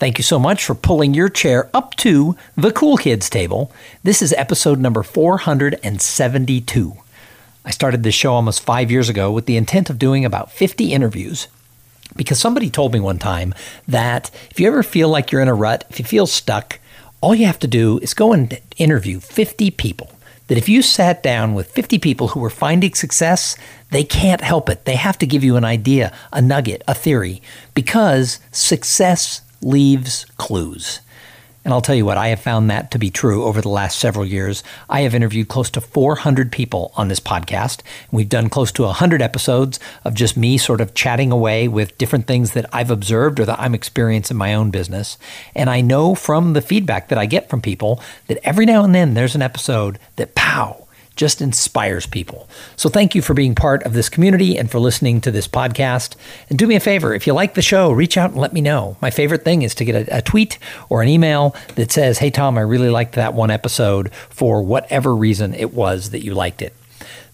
Thank you so much for pulling your chair up to the Cool Kids table. This is episode number 472. I started this show almost five years ago with the intent of doing about 50 interviews because somebody told me one time that if you ever feel like you're in a rut, if you feel stuck, all you have to do is go and interview 50 people. That if you sat down with 50 people who were finding success, they can't help it. They have to give you an idea, a nugget, a theory, because success leaves clues. And I'll tell you what, I have found that to be true over the last several years. I have interviewed close to 400 people on this podcast. We've done close to 100 episodes of just me sort of chatting away with different things that I've observed or that I'm experiencing in my own business. And I know from the feedback that I get from people that every now and then there's an episode that, pow, just inspires people. So thank you for being part of this community and for listening to this podcast. And do me a favor, if you like the show, reach out and let me know. My favorite thing is to get a, a tweet or an email that says, Hey, Tom, I really liked that one episode for whatever reason it was that you liked it.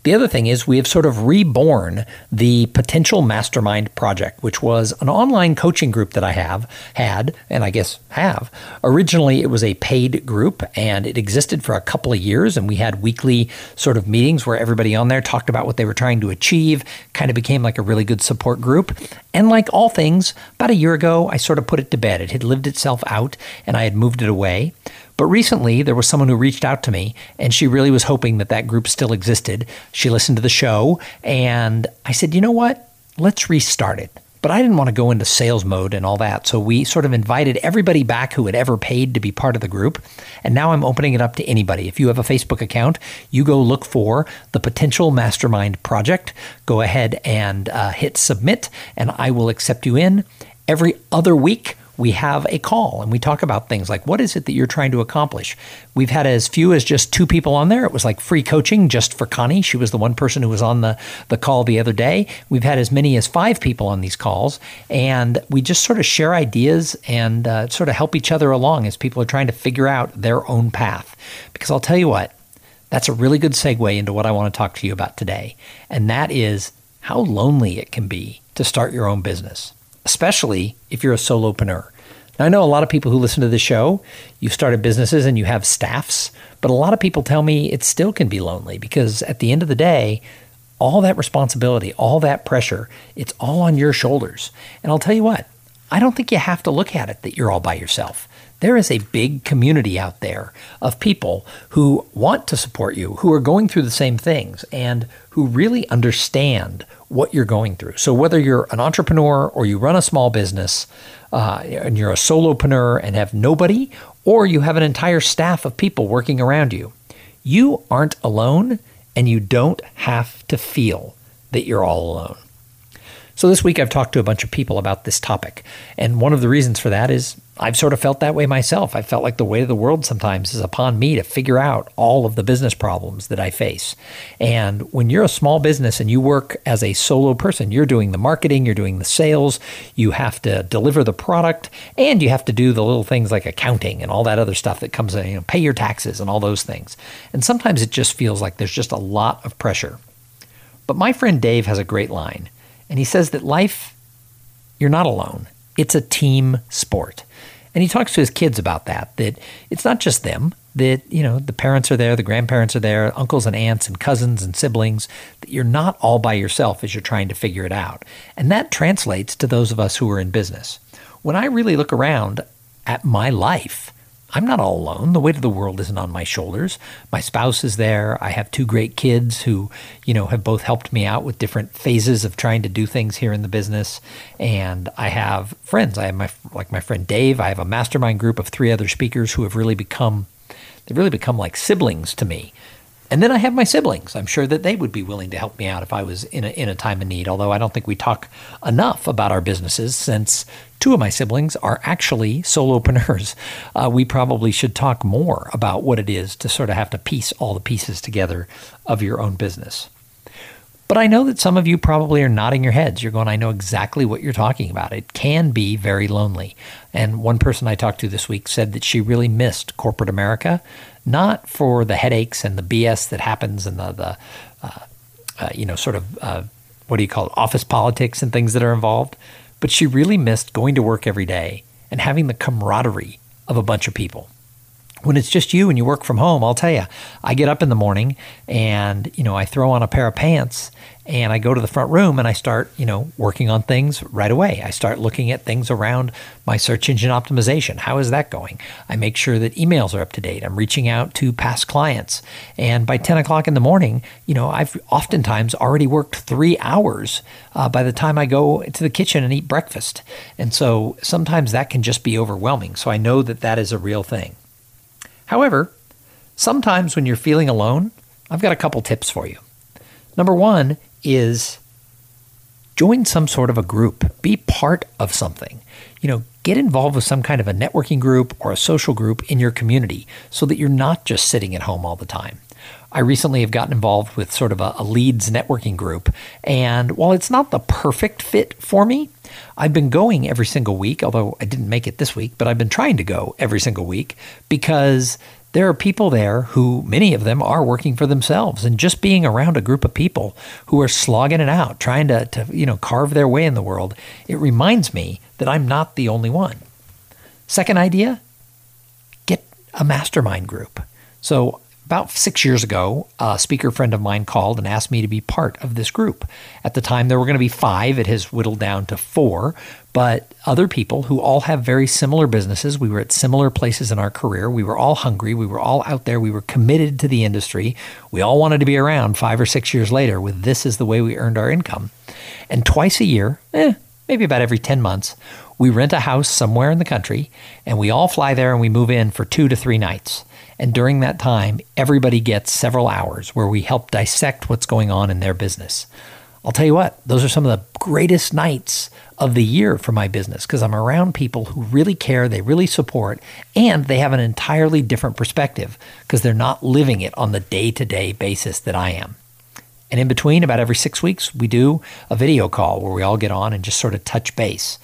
The other thing is we have sort of reborn the Potential Mastermind Project, which was an online coaching group that I have had, and I guess have. Originally, it was a paid group, and it existed for a couple of years, and we had weekly sort of meetings where everybody on there talked about what they were trying to achieve. Kind of became like a really good support group. And like all things, about a year ago, I sort of put it to bed. It had lived itself out, and I had moved it away. But recently, there was someone who reached out to me, and she really was hoping that that group still existed. She listened to the show, and I said, you know what? Let's restart it. But I didn't want to go into sales mode and all that. So we sort of invited everybody back who had ever paid to be part of the group. And now I'm opening it up to anybody. If you have a Facebook account, you go look for the Potential Mastermind Project. Go ahead and uh, hit submit, and I will accept you in. Every other week, we have a call and we talk about things like what is it that you're trying to accomplish. We've had as few as just two people on there. It was like free coaching just for Connie. She was the one person who was on the, the call the other day. We've had as many as five people on these calls, and we just sort of share ideas and uh, sort of help each other along as people are trying to figure out their own path. Because I'll tell you what, that's a really good segue into what I want to talk to you about today, and that is how lonely it can be to start your own business especially if you're a solopreneur. Now, I know a lot of people who listen to the show, you've started businesses and you have staffs, but a lot of people tell me it still can be lonely because at the end of the day, all that responsibility, all that pressure, it's all on your shoulders. And I'll tell you what, I don't think you have to look at it that you're all by yourself. There is a big community out there of people who want to support you, who are going through the same things, and who really understand what you're going through. So, whether you're an entrepreneur or you run a small business uh, and you're a solopreneur and have nobody, or you have an entire staff of people working around you, you aren't alone and you don't have to feel that you're all alone. So, this week I've talked to a bunch of people about this topic. And one of the reasons for that is I've sort of felt that way myself. I felt like the weight of the world sometimes is upon me to figure out all of the business problems that I face. And when you're a small business and you work as a solo person, you're doing the marketing, you're doing the sales, you have to deliver the product, and you have to do the little things like accounting and all that other stuff that comes in, you know, pay your taxes and all those things. And sometimes it just feels like there's just a lot of pressure. But my friend Dave has a great line, and he says that life, you're not alone. It's a team sport. And he talks to his kids about that, that it's not just them, that, you know, the parents are there, the grandparents are there, uncles and aunts and cousins and siblings, that you're not all by yourself as you're trying to figure it out. And that translates to those of us who are in business. When I really look around at my life, I'm not all alone. The weight of the world isn't on my shoulders. My spouse is there. I have two great kids who, you know, have both helped me out with different phases of trying to do things here in the business. And I have friends. I have my like my friend Dave. I have a mastermind group of three other speakers who have really become they've really become like siblings to me. And then I have my siblings. I'm sure that they would be willing to help me out if I was in a, in a time of need, although I don't think we talk enough about our businesses since two of my siblings are actually solopreneurs. Uh, we probably should talk more about what it is to sort of have to piece all the pieces together of your own business. But I know that some of you probably are nodding your heads. You're going, I know exactly what you're talking about. It can be very lonely. And one person I talked to this week said that she really missed corporate America, not for the headaches and the BS that happens and the, the uh, uh, you know, sort of, uh, what do you call it, office politics and things that are involved, but she really missed going to work every day and having the camaraderie of a bunch of people when it's just you and you work from home, I'll tell you, I get up in the morning and, you know, I throw on a pair of pants and I go to the front room and I start, you know, working on things right away. I start looking at things around my search engine optimization. How is that going? I make sure that emails are up to date. I'm reaching out to past clients. And by 10 o'clock in the morning, you know, I've oftentimes already worked three hours uh, by the time I go to the kitchen and eat breakfast. And so sometimes that can just be overwhelming. So I know that that is a real thing. However, sometimes when you're feeling alone, I've got a couple tips for you. Number one is join some sort of a group, be part of something. You know, get involved with some kind of a networking group or a social group in your community so that you're not just sitting at home all the time. I recently have gotten involved with sort of a, a, leads networking group. And while it's not the perfect fit for me, I've been going every single week, although I didn't make it this week, but I've been trying to go every single week because there are people there who, many of them, are working for themselves. And just being around a group of people who are slogging it out, trying to, to you know, carve their way in the world, it reminds me that I'm not the only one. Second idea get a mastermind group. So about six years ago, a speaker friend of mine called and asked me to be part of this group. At the time, there were going to be five. It has whittled down to four, but other people who all have very similar businesses. We were at similar places in our career. We were all hungry. We were all out there. We were committed to the industry. We all wanted to be around five or six years later with this is the way we earned our income. And twice a year, eh, maybe about every 10 months, we rent a house somewhere in the country and we all fly there and we move in for two to three nights. And during that time, everybody gets several hours where we help dissect what's going on in their business. I'll tell you what, those are some of the greatest nights of the year for my business because I'm around people who really care, they really support, and they have an entirely different perspective because they're not living it on the day to day basis that I am. And in between, about every six weeks, we do a video call where we all get on and just sort of touch base.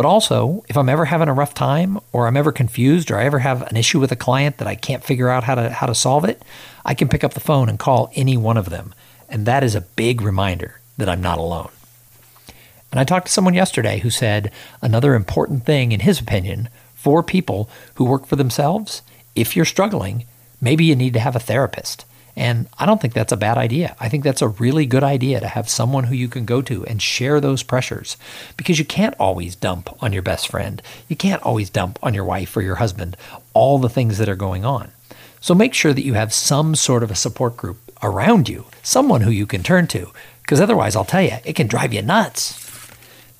But also, if I'm ever having a rough time or I'm ever confused or I ever have an issue with a client that I can't figure out how to how to solve it, I can pick up the phone and call any one of them. And that is a big reminder that I'm not alone. And I talked to someone yesterday who said another important thing in his opinion for people who work for themselves, if you're struggling, maybe you need to have a therapist. And I don't think that's a bad idea. I think that's a really good idea to have someone who you can go to and share those pressures because you can't always dump on your best friend. You can't always dump on your wife or your husband all the things that are going on. So make sure that you have some sort of a support group around you, someone who you can turn to, because otherwise, I'll tell you, it can drive you nuts.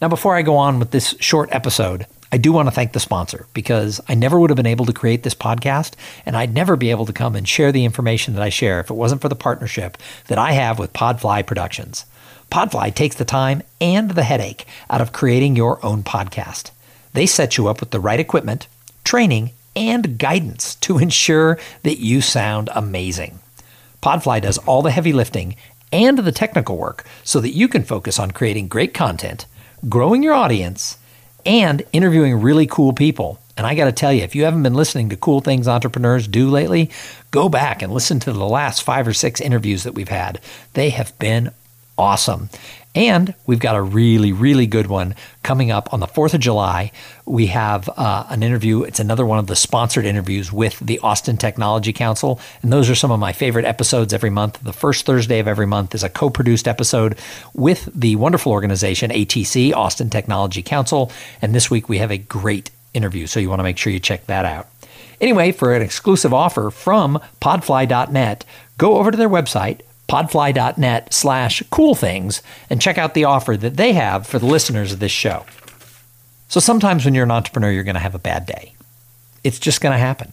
Now, before I go on with this short episode, I do want to thank the sponsor because I never would have been able to create this podcast and I'd never be able to come and share the information that I share if it wasn't for the partnership that I have with Podfly Productions. Podfly takes the time and the headache out of creating your own podcast. They set you up with the right equipment, training, and guidance to ensure that you sound amazing. Podfly does all the heavy lifting and the technical work so that you can focus on creating great content, growing your audience, and interviewing really cool people. And I got to tell you, if you haven't been listening to Cool Things Entrepreneurs Do lately, go back and listen to the last five or six interviews that we've had. They have been awesome. And we've got a really, really good one coming up on the 4th of July. We have uh, an interview. It's another one of the sponsored interviews with the Austin Technology Council. And those are some of my favorite episodes every month. The first Thursday of every month is a co produced episode with the wonderful organization ATC, Austin Technology Council. And this week we have a great interview. So you want to make sure you check that out. Anyway, for an exclusive offer from podfly.net, go over to their website podfly.net slash cool things and check out the offer that they have for the listeners of this show. So sometimes when you're an entrepreneur, you're going to have a bad day. It's just going to happen.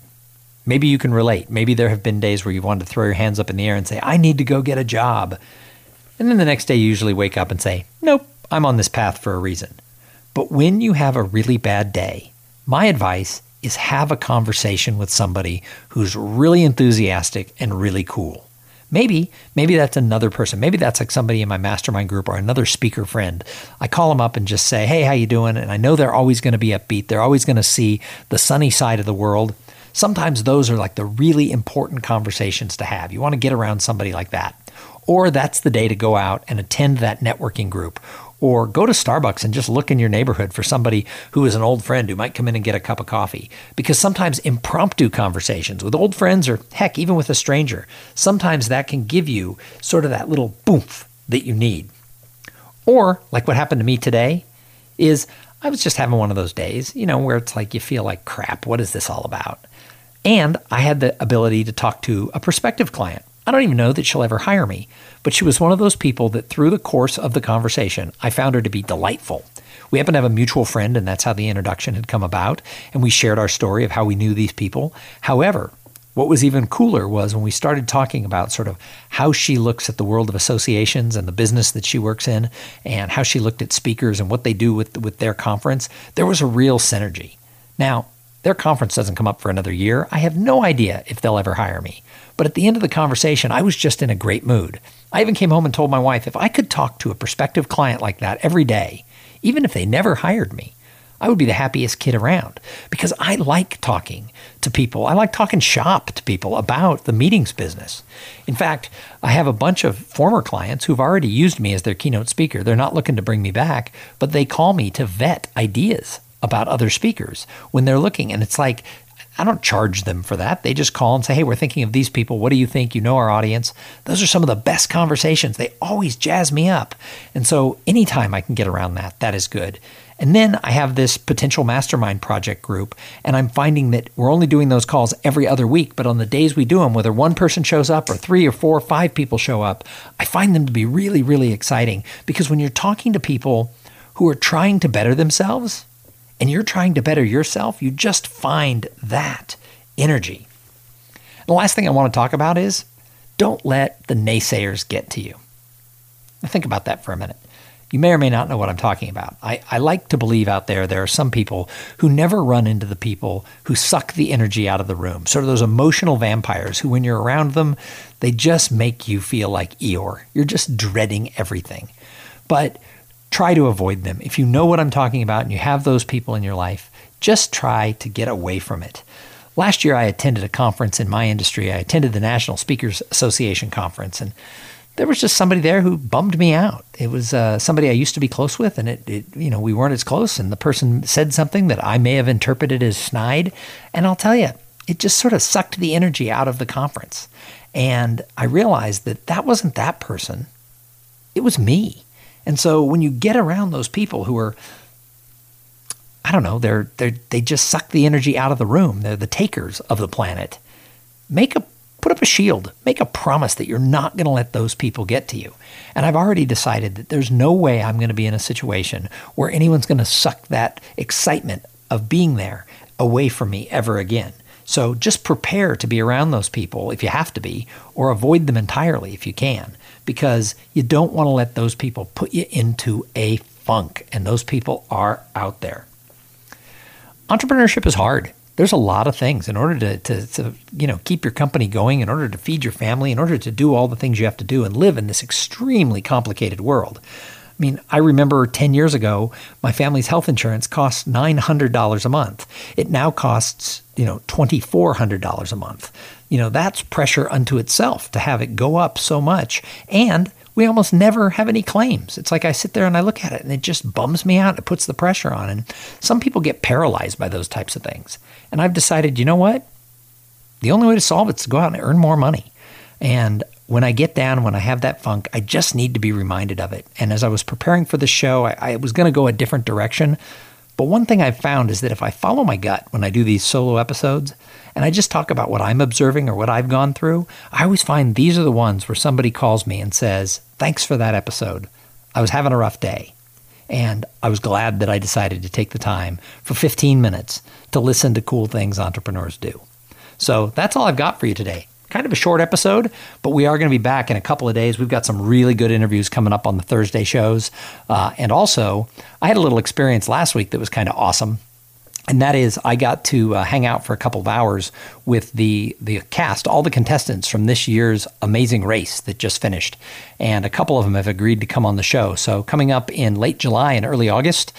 Maybe you can relate. Maybe there have been days where you wanted to throw your hands up in the air and say, I need to go get a job. And then the next day, you usually wake up and say, Nope, I'm on this path for a reason. But when you have a really bad day, my advice is have a conversation with somebody who's really enthusiastic and really cool. Maybe, maybe that's another person. Maybe that's like somebody in my mastermind group or another speaker friend. I call them up and just say, "Hey, how you doing?" And I know they're always going to be upbeat. They're always going to see the sunny side of the world. Sometimes those are like the really important conversations to have. You want to get around somebody like that. Or that's the day to go out and attend that networking group or go to Starbucks and just look in your neighborhood for somebody who is an old friend who might come in and get a cup of coffee. Because sometimes impromptu conversations with old friends or heck, even with a stranger, sometimes that can give you sort of that little boomph that you need. Or, like what happened to me today, is I was just having one of those days, you know, where it's like you feel like crap. What is this all about? And I had the ability to talk to a prospective client I don't even know that she'll ever hire me, but she was one of those people that through the course of the conversation, I found her to be delightful. We happen to have a mutual friend, and that's how the introduction had come about, and we shared our story of how we knew these people. However, what was even cooler was when we started talking about sort of how she looks at the world of associations and the business that she works in, and how she looked at speakers and what they do with, with their conference, there was a real synergy. Now, their conference doesn't come up for another year. I have no idea if they'll ever hire me. But at the end of the conversation, I was just in a great mood. I even came home and told my wife if I could talk to a prospective client like that every day, even if they never hired me, I would be the happiest kid around because I like talking to people. I like talking shop to people about the meetings business. In fact, I have a bunch of former clients who've already used me as their keynote speaker. They're not looking to bring me back, but they call me to vet ideas about other speakers when they're looking. And it's like I don't charge them for that. They just call and say, hey, we're thinking of these people. What do you think? You know our audience. Those are some of the best conversations. They always jazz me up. And so anytime I can get around that, that is good. And then I have this potential mastermind project group, and I'm finding that we're only doing those calls every other week. But on the days we do them, whether one person shows up or three or four or five people show up, I find them to be really, really exciting because when you're talking to people who are trying to better themselves, and you're trying to better yourself, you just find that energy. The last thing I want to talk about is don't let the naysayers get to you. Now think about that for a minute. You may or may not know what I'm talking about. I, I like to believe out there there are some people who never run into the people who suck the energy out of the room, sort of those emotional vampires who, when you're around them, they just make you feel like Eeyore. You're just dreading everything. But try to avoid them. If you know what I'm talking about and you have those people in your life, just try to get away from it. Last year, I attended a conference in my industry. I attended the National Speakers Association conference, and there was just somebody there who bummed me out. It was uh, somebody I used to be close with, and it, it, you know, we weren't as close. And the person said something that I may have interpreted as snide, and I'll tell you, it just sort of sucked the energy out of the conference. And I realized that that wasn't that person; it was me. And so when you get around those people who are, I don't know, they're, they're, they just suck the energy out of the room, they're the takers of the planet, make a put up a shield. Make a promise that you're not going to let those people get to you. And I've already decided that there's no way I'm going to be in a situation where anyone's going to suck that excitement of being there away from me ever again. So just prepare to be around those people if you have to be, or avoid them entirely if you can because you don't want to let those people put you into a funk, and those people are out there. Entrepreneurship is hard. There's a lot of things in order to, to, to, you know keep your company going, in order to feed your family, in order to do all the things you have to do and live in this extremely complicated world. I mean, I remember 10 years ago, my family's health insurance cost $900 a month. It now costs, you know, $2,400 a month. You know, that's pressure unto itself to have it go up so much. And we almost never have any claims. It's like I sit there and I look at it and it just bums me out. It puts the pressure on. And some people get paralyzed by those types of things. And I've decided, you know what? The only way to solve it is to go out and earn more money. And when I get down, when I have that funk, I just need to be reminded of it. And as I was preparing for the show, I, I was going to go a different direction. But one thing I've found is that if I follow my gut when I do these solo episodes and I just talk about what I'm observing or what I've gone through, I always find these are the ones where somebody calls me and says, Thanks for that episode. I was having a rough day. And I was glad that I decided to take the time for 15 minutes to listen to cool things entrepreneurs do. So that's all I've got for you today. Kind of a short episode, but we are going to be back in a couple of days. We've got some really good interviews coming up on the Thursday shows. Uh, and also, I had a little experience last week that was kind of awesome and that is I got to uh, hang out for a couple of hours with the the cast, all the contestants from this year's Amazing Race that just finished, and a couple of them have agreed to come on the show. So coming up in late July and early August,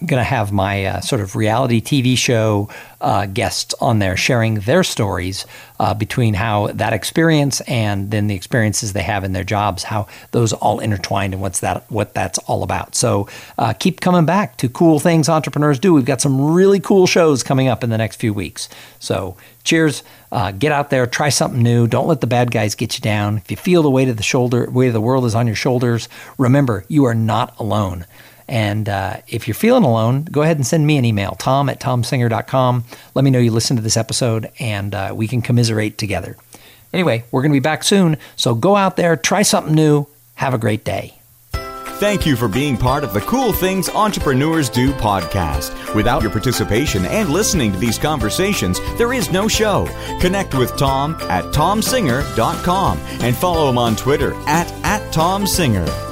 I'm going to have my uh, sort of reality TV show uh, guests on there sharing their stories uh, between how that experience and then the experiences they have in their jobs, how those all intertwined and what's that what that's all about. So uh, keep coming back to cool things entrepreneurs do. We've got some really cool shows coming up in the next few weeks. So cheers. Uh, get out there, try something new. Don't let the bad guys get you down. If you feel the weight of the shoulder, weight of the world is on your shoulders, remember you are not alone. And uh, if you're feeling alone, go ahead and send me an email, tom at tomsinger.com. Let me know you listened to this episode and uh, we can commiserate together. Anyway, we're going to be back soon. So go out there, try something new. Have a great day. Thank you for being part of the Cool Things Entrepreneurs Do podcast. Without your participation and listening to these conversations, there is no show. Connect with Tom at tomsinger.com and follow him on Twitter at, at tomsinger.